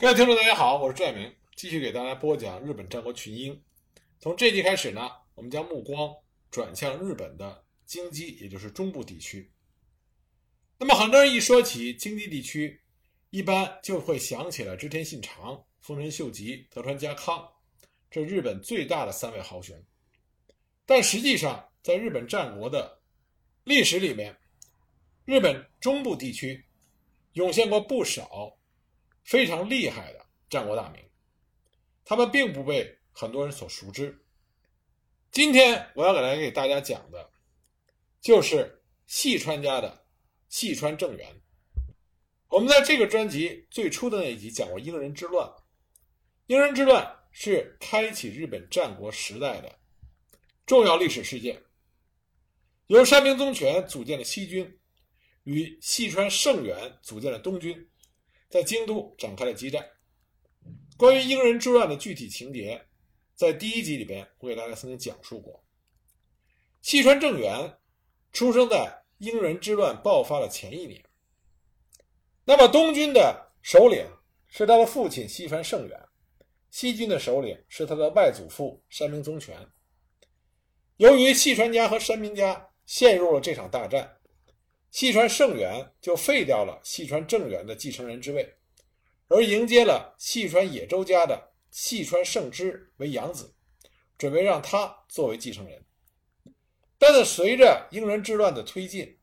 各位听众，大家好，我是拽明，继续给大家播讲日本战国群英。从这集开始呢，我们将目光转向日本的京畿，也就是中部地区。那么很多人一说起京畿地区，一般就会想起了织田信长、丰臣秀吉、德川家康，这日本最大的三位豪雄。但实际上，在日本战国的历史里面，日本中部地区涌现过不少。非常厉害的战国大名，他们并不被很多人所熟知。今天我要来给大家讲的，就是细川家的细川政元。我们在这个专辑最初的那一集讲过英人之乱，英人之乱是开启日本战国时代的重要历史事件，由山明宗权组建的西军与细川胜元组建的东军。在京都展开了激战。关于英人之乱的具体情节，在第一集里边我给大家曾经讲述过。细川政元出生在英人之乱爆发的前一年。那么东军的首领是他的父亲细川胜元，西军的首领是他的外祖父山明宗权。由于细川家和山明家陷入了这场大战。细川胜元就废掉了细川政元的继承人之位，而迎接了细川野州家的细川胜之为养子，准备让他作为继承人。但是随着英人之乱的推进，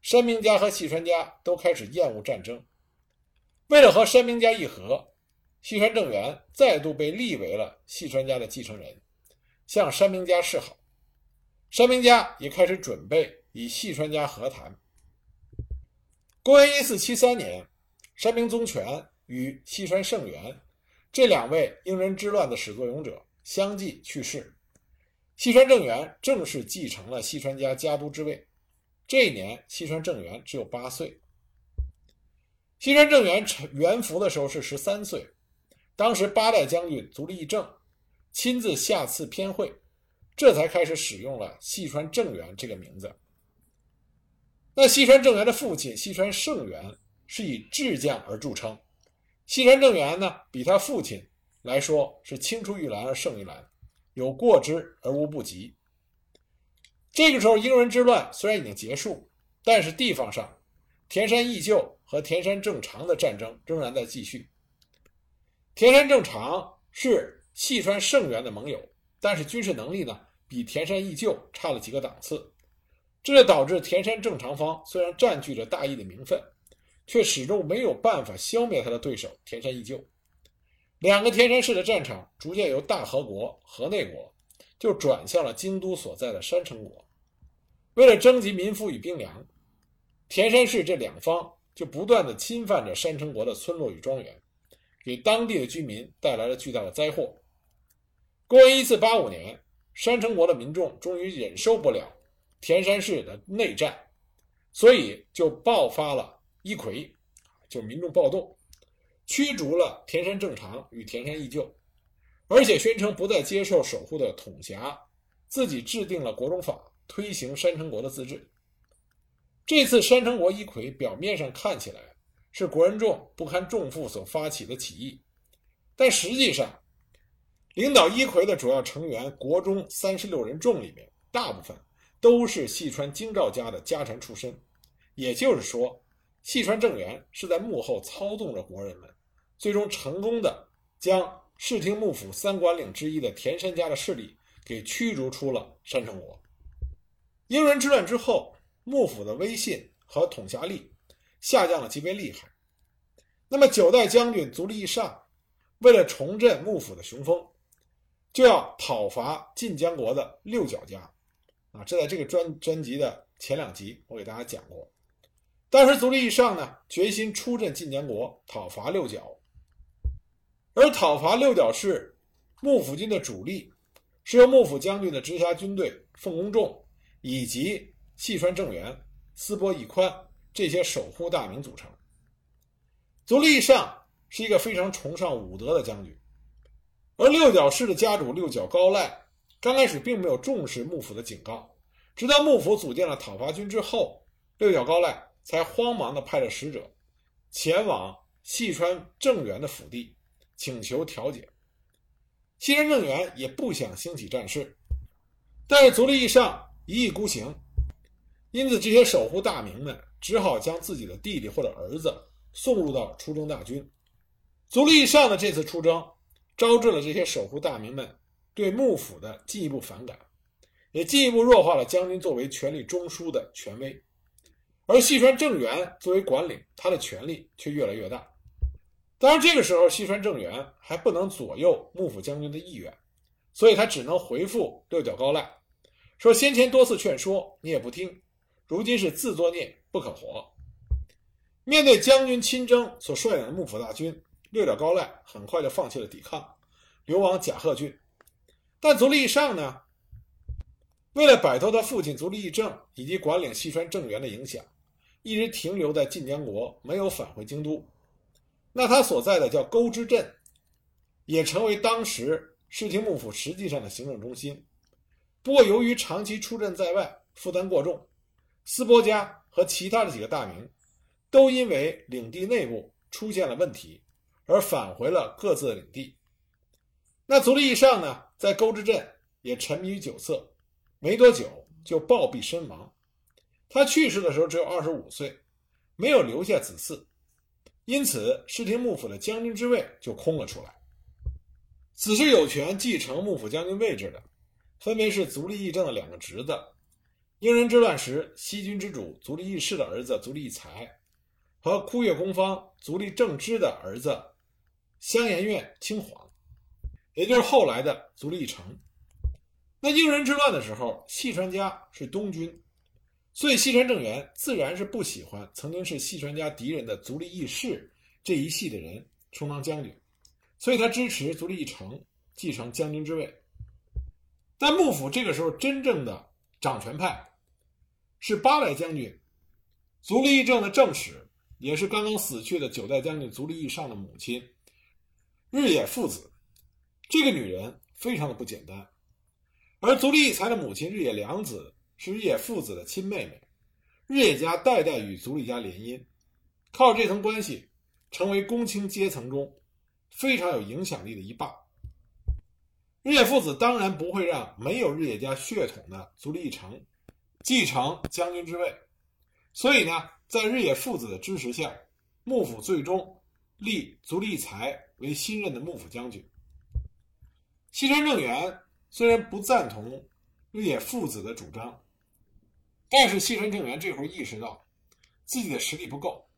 山明家和细川家都开始厌恶战争。为了和山明家议和，细川政元再度被立为了细川家的继承人，向山明家示好。山明家也开始准备与细川家和谈。公元一四七三年，山明宗权与细川胜元这两位英人之乱的始作俑者相继去世，细川政元正式继承了细川家家督之位。这一年，细川政元只有八岁。细川政元元服的时候是十三岁，当时八代将军足利义政亲自下赐偏会，这才开始使用了细川政元这个名字。那西川政元的父亲西川胜元是以智将而著称，西川政元呢，比他父亲来说是青出于蓝而胜于蓝，有过之而无不及。这个时候，英人之乱虽然已经结束，但是地方上田山义旧和田山正长的战争仍然在继续。田山正长是细川胜元的盟友，但是军事能力呢，比田山义旧差了几个档次。这就导致田山正长方虽然占据着大义的名分，却始终没有办法消灭他的对手田山义旧。两个田山市的战场逐渐由大和国、河内国，就转向了京都所在的山城国。为了征集民夫与兵粮，田山市这两方就不断地侵犯着山城国的村落与庄园，给当地的居民带来了巨大的灾祸。公元一四八五年，山城国的民众终于忍受不了。田山市的内战，所以就爆发了一揆，就民众暴动，驱逐了田山正常与田山义旧，而且宣称不再接受守护的统辖，自己制定了国中法，推行山城国的自治。这次山城国一揆表面上看起来是国人众不堪重负所发起的起义，但实际上，领导一揆的主要成员国中三十六人众里面，大部分。都是细川京兆家的家臣出身，也就是说，细川政元是在幕后操纵着国人们，最终成功的将室町幕府三管领之一的田山家的势力给驱逐出了山城国。英人之乱之后，幕府的威信和统辖力下降了极为厉害。那么九代将军足利义尚为了重振幕府的雄风，就要讨伐晋江国的六角家。啊，这在这个专专辑的前两集，我给大家讲过。当时足利义尚呢，决心出镇晋江国，讨伐六角。而讨伐六角是幕府军的主力，是由幕府将军的直辖军队奉公仲以及细川政元、斯波义宽这些守护大名组成。足利义尚是一个非常崇尚武德的将军，而六角氏的家主六角高赖。刚开始并没有重视幕府的警告，直到幕府组建了讨伐军之后，六角高赖才慌忙地派了使者前往细川政元的府邸，请求调解。细川政元也不想兴起战事，但是足利义尚一意孤行，因此这些守护大名们只好将自己的弟弟或者儿子送入到出征大军。足利义尚的这次出征，招致了这些守护大名们对幕府的进一步反感，也进一步弱化了将军作为权力中枢的权威。而细川政元作为管领，他的权力却越来越大。当然，这个时候细川政元还不能左右幕府将军的意愿，所以他只能回复六角高赖，说：“先前多次劝说你也不听，如今是自作孽不可活。”面对将军亲征所率领的幕府大军，六角高赖很快就放弃了抵抗，流亡甲贺郡。但足利义尚呢，为了摆脱他父亲足利义政以及管领西川政元的影响，一直停留在晋江国，没有返回京都。那他所在的叫沟之镇，也成为当时室町幕府实际上的行政中心。不过，由于长期出镇在外，负担过重，斯波家和其他的几个大名，都因为领地内部出现了问题，而返回了各自的领地。那足利义尚呢，在沟之镇也沉迷于酒色，没多久就暴毙身亡。他去世的时候只有二十五岁，没有留下子嗣。因此，室町幕府的将军之位就空了出来。此时有权继承幕府将军位置的，分别是足利义政的两个侄子：英人之乱时西军之主足利义士的儿子足利义才，和枯月宫方足利政之的儿子香岩院清华，也就是后来的足利义成。那英人之乱的时候，细川家是东军。所以，细川政元自然是不喜欢曾经是细川家敌人的足利义士这一系的人充当将军，所以他支持足利义成继承将军之位。但幕府这个时候真正的掌权派是八代将军足利义政的正室，也是刚刚死去的九代将军足利义尚的母亲日野父子。这个女人非常的不简单，而足利义才的母亲日野良子。是日野父子的亲妹妹，日野家代代与足利家联姻，靠这层关系，成为公卿阶层中非常有影响力的一霸。日野父子当然不会让没有日野家血统的足利义成继承将军之位，所以呢，在日野父子的支持下，幕府最终立足利义才为新任的幕府将军。西川政元虽然不赞同日野父子的主张。但是西川政元这会儿意识到自己的实力不够，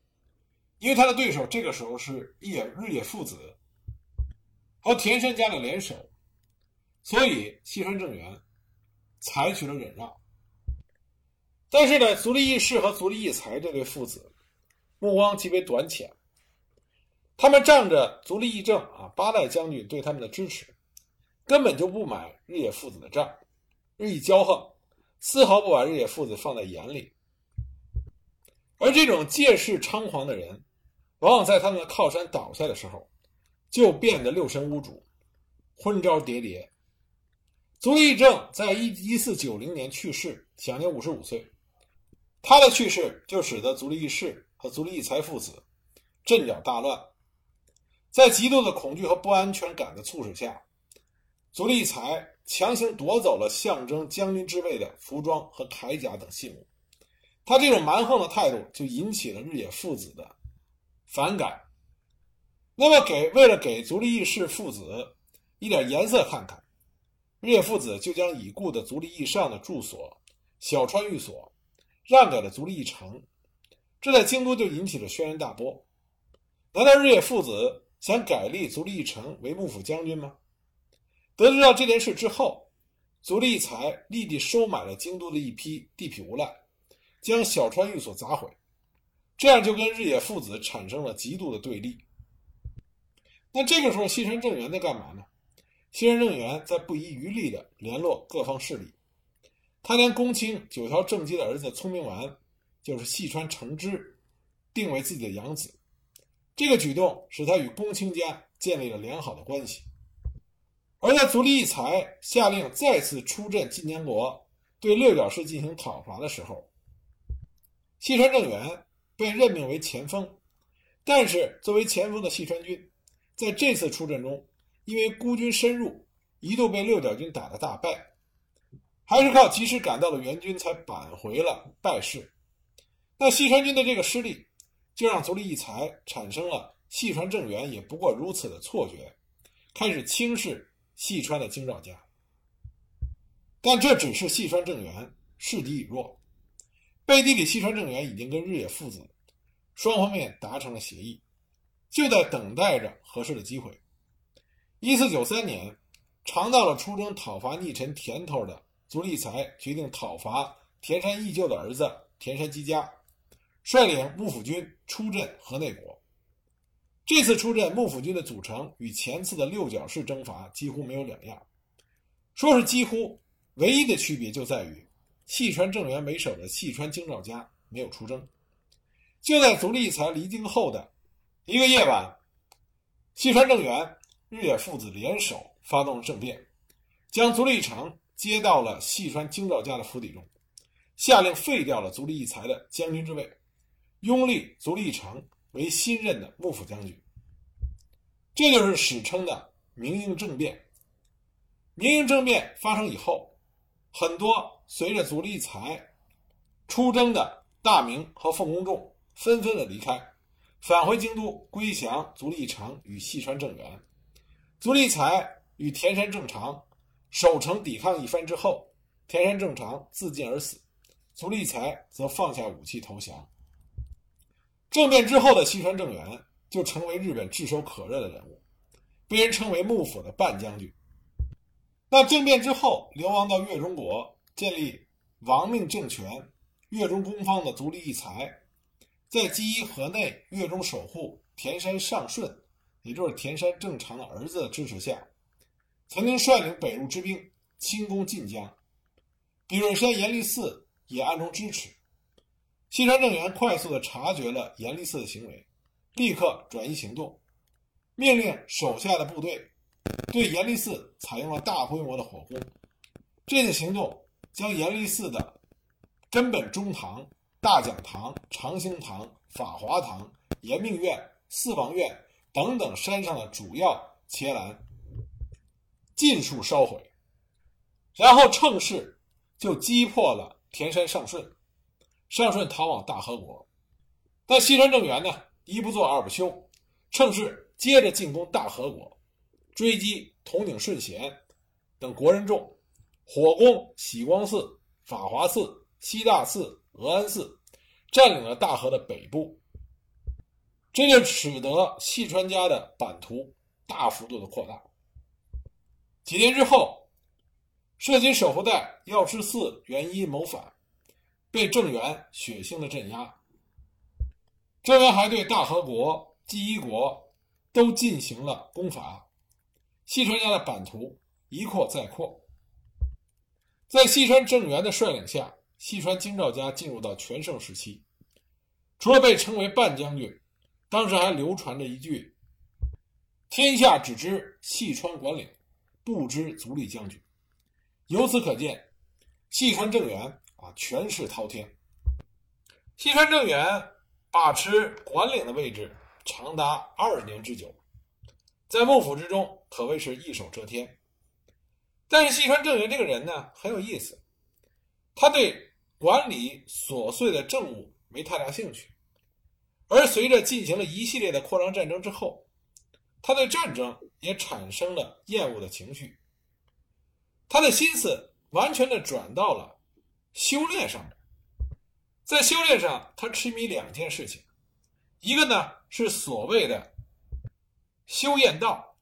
因为他的对手这个时候是日野日野父子和田山家的联手，所以西川政元采取了忍让。但是呢，足利义士和足利义才这对父子目光极为短浅，他们仗着足利义政啊八代将军对他们的支持，根本就不买日野父子的账，日益骄横。丝毫不把日野父子放在眼里，而这种借势猖狂的人，往往在他们的靠山倒下的时候，就变得六神无主，昏招迭迭。足利义政在一一四九零年去世，享年五十五岁。他的去世就使得足利义士和足利义才父子阵脚大乱，在极度的恐惧和不安全感的促使下，足利义才。强行夺走了象征将军之位的服装和铠甲等信物，他这种蛮横的态度就引起了日野父子的反感。那么，给为了给足利义士父子一点颜色看看，日野父子就将已故的足利义尚的住所小川寓所让给了足利义城，这在京都就引起了轩然大波。难道日野父子想改立足利义城为幕府将军吗？得知到这件事之后，足利义才立即收买了京都的一批地痞无赖，将小川寓所砸毁，这样就跟日野父子产生了极度的对立。那这个时候，西川政元在干嘛呢？西川政元在不遗余力地联络各方势力，他将公卿九条正吉的儿子聪明丸，就是细川成之，定为自己的养子。这个举动使他与公卿家建立了良好的关系。而在足利义才下令再次出镇晋江国，对六角氏进行讨伐的时候，细川政元被任命为前锋，但是作为前锋的细川军，在这次出阵中，因为孤军深入，一度被六角军打得大败，还是靠及时赶到的援军才扳回了败势。那细川军的这个失利，就让足利义才产生了细川政元也不过如此的错觉，开始轻视细川的京兆家。但这只是细川政元势敌已弱，背地里细川政元已经跟日野父子双方面达成了协议，就在等待着合适的机会。一四九三年，尝到了出征讨伐逆臣甜头的足利义才决定讨伐田山义旧的儿子田山基家。率领幕府军出阵河内国。这次出阵，幕府军的组成与前次的六角式征伐几乎没有两样。说是几乎，唯一的区别就在于细川政元为首的细川京兆家没有出征。就在足利义才离京后的一个夜晚，细川政元、日野父子联手发动了政变，将足利城接到了细川京兆家的府邸中，下令废掉了足利义才的将军之位。拥立足利成为新任的幕府将军，这就是史称的明英政变。明英政变发生以后，很多随着足利才出征的大名和奉公众纷纷的离开，返回京都归降足利成与细川政元。足利才与田山正常守城抵抗一番之后，田山正常自尽而死，足利才则放下武器投降。政变之后的西川政元就成为日本炙手可热的人物，被人称为幕府的半将军。那政变之后，流亡到越中国建立亡命政权、越中公方的足利义才，在基伊河内越中守护田山上顺，也就是田山正常的儿子的支持下，曾经率领北路之兵轻攻晋江，比瑞山严立寺也暗中支持。西山政元快速地察觉了严立寺的行为，立刻转移行动，命令手下的部队对严立寺采用了大规模的火攻。这次行动将严立寺的根本中堂、大讲堂、长兴堂、法华堂、延命院、四王院等等山上的主要伽蓝尽数烧毁，然后乘势就击破了田山上顺。上顺逃往大和国，但西川政元呢，一不做二不休，趁势接着进攻大和国，追击统领顺贤等国人众，火攻喜光寺、法华寺、西大寺、峨安寺，占领了大和的北部。这就使得细川家的版图大幅度的扩大。几年之后，涉及守护代药师寺元一谋反。被郑元血腥的镇压，郑元还对大和国、纪伊国都进行了攻伐，细川家的版图一扩再扩。在细川正元的率领下，细川京兆家进入到全盛时期。除了被称为半将军，当时还流传着一句：“天下只知细川管领，不知足利将军。”由此可见，细川正元。啊，权势滔天。西川政元把持管领的位置长达二十年之久，在幕府之中可谓是一手遮天。但是西川政元这个人呢很有意思，他对管理琐碎的政务没太大兴趣，而随着进行了一系列的扩张战争之后，他对战争也产生了厌恶的情绪，他的心思完全的转到了。修炼上面，在修炼上，他痴迷两件事情，一个呢是所谓的修验道，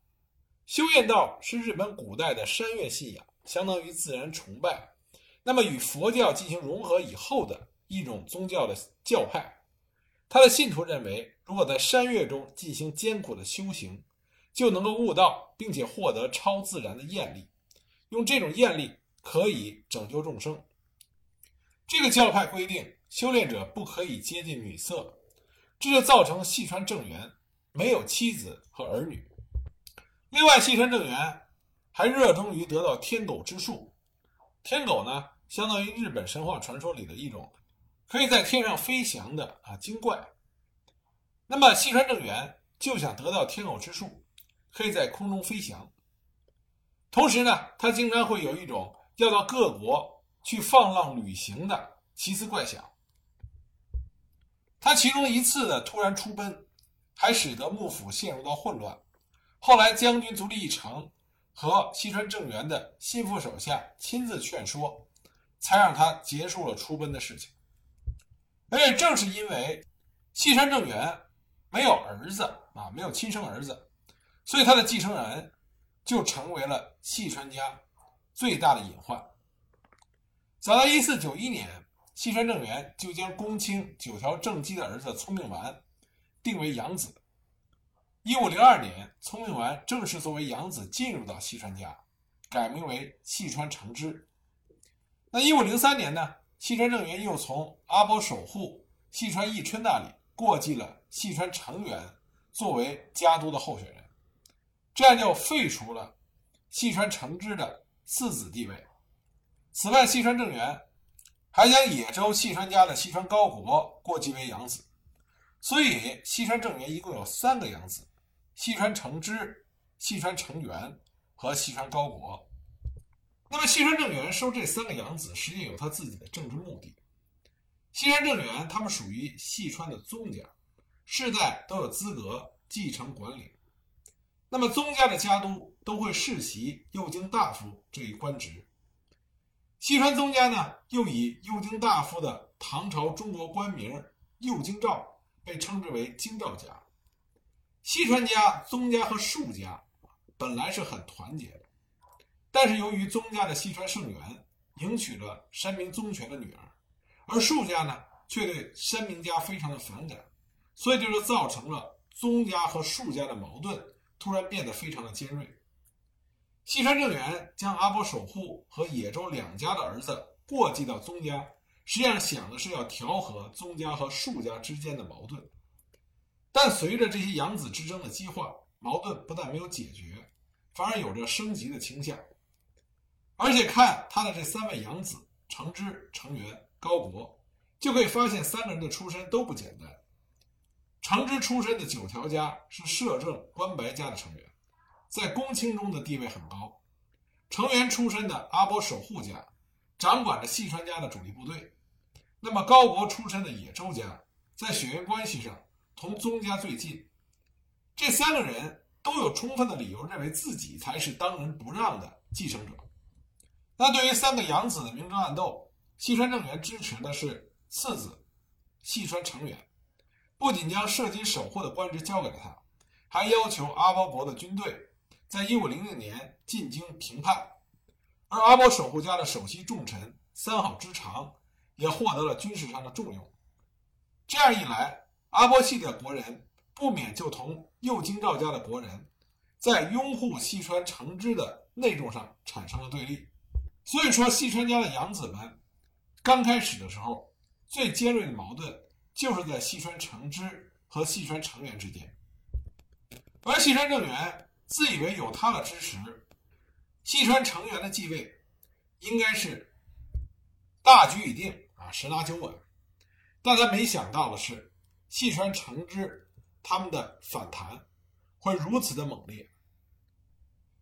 修验道是日本古代的山岳信仰，相当于自然崇拜，那么与佛教进行融合以后的一种宗教的教派，他的信徒认为，如果在山岳中进行艰苦的修行，就能够悟道，并且获得超自然的艳力，用这种艳力可以拯救众生。这个教派规定，修炼者不可以接近女色，这就造成细川正元没有妻子和儿女。另外，细川正元还热衷于得到天狗之术。天狗呢，相当于日本神话传说里的一种可以在天上飞翔的啊精怪。那么细川正元就想得到天狗之术，可以在空中飞翔。同时呢，他经常会有一种要到各国去放浪旅行的奇思怪想。他其中一次的突然出奔，还使得幕府陷入到混乱。后来将军足利义成和西川政元的心腹手下亲自劝说，才让他结束了出奔的事情。而且正是因为西川政元没有儿子啊，没有亲生儿子，所以他的继承人就成为了细川家最大的隐患。早在1491年。细川政元就将公卿九条正基的儿子聪明丸定为养子。一五零二年，聪明丸正式作为养子进入到细川家，改名为细川承之。那一五零三年呢？细川政元又从阿波守护细川义春那里过继了细川成元作为家督的候选人，这样就废除了细川承之的次子地位。此外，细川政元。还将野州细川家的细川高国过继为养子，所以细川政元一共有三个养子：细川承之、细川成元和细川高国。那么细川政元收这三个养子，实际有他自己的政治目的。细川政元他们属于细川的宗家，世代都有资格继承管理。那么宗家的家督都会世袭右京大夫这一官职。西川宗家呢，又以右京大夫的唐朝中国官名右京兆被称之为京兆家。西川家、宗家和庶家本来是很团结的，但是由于宗家的西川胜元迎娶了山明宗权的女儿，而庶家呢却对山明家非常的反感，所以就是造成了宗家和庶家的矛盾突然变得非常的尖锐。西川政元将阿波守护和野州两家的儿子过继到宗家，实际上想的是要调和宗家和庶家之间的矛盾。但随着这些养子之争的激化，矛盾不但没有解决，反而有着升级的倾向。而且看他的这三位养子成之、成元、高国，就可以发现三个人的出身都不简单。成之出身的九条家是摄政关白家的成员。在公卿中的地位很高，成员出身的阿波守护家，掌管着细川家的主力部队。那么高国出身的野州家，在血缘关系上同宗家最近。这三个人都有充分的理由认为自己才是当仁不让的继承者。那对于三个养子的明争暗斗，细川政元支持的是次子细川成元，不仅将涉及守护的官职交给了他，还要求阿波国的军队。在一五零零年进京平叛，而阿波守护家的首席重臣三好之长也获得了军事上的重用。这样一来，阿波系的国人不免就同右京兆家的国人，在拥护细川承之的内政上产生了对立。所以说，细川家的养子们刚开始的时候，最尖锐的矛盾就是在细川承之和细川成元之间，而细川政元。自以为有他的支持，细川成员的继位应该是大局已定啊，十拿九稳。但他没想到的是，细川成之他们的反弹会如此的猛烈。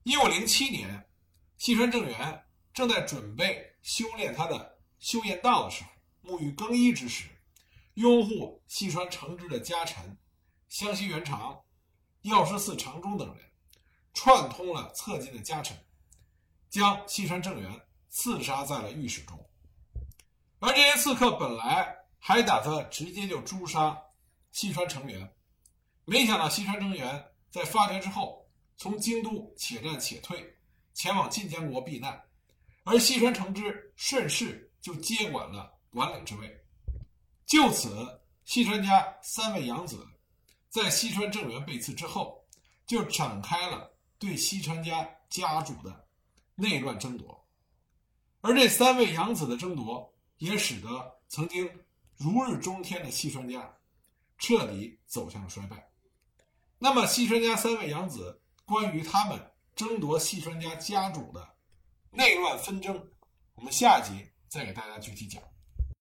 一五零七年，细川政元正在准备修炼他的修验道的时候，沐浴更衣之时，拥护细川成之的家臣湘西元长、药师寺长忠等人。串通了侧近的家臣，将西川政元刺杀在了御史中。而这些刺客本来还打算直接就诛杀西川成元，没想到西川成元在发觉之后，从京都且战且退，前往晋江国避难，而西川成之顺势就接管了管领之位。就此，西川家三位养子在西川政元被刺之后，就展开了。对西川家家主的内乱争夺，而这三位养子的争夺，也使得曾经如日中天的西川家彻底走向了衰败。那么，西川家三位养子关于他们争夺西川家家主的内乱纷争，我们下集再给大家具体讲。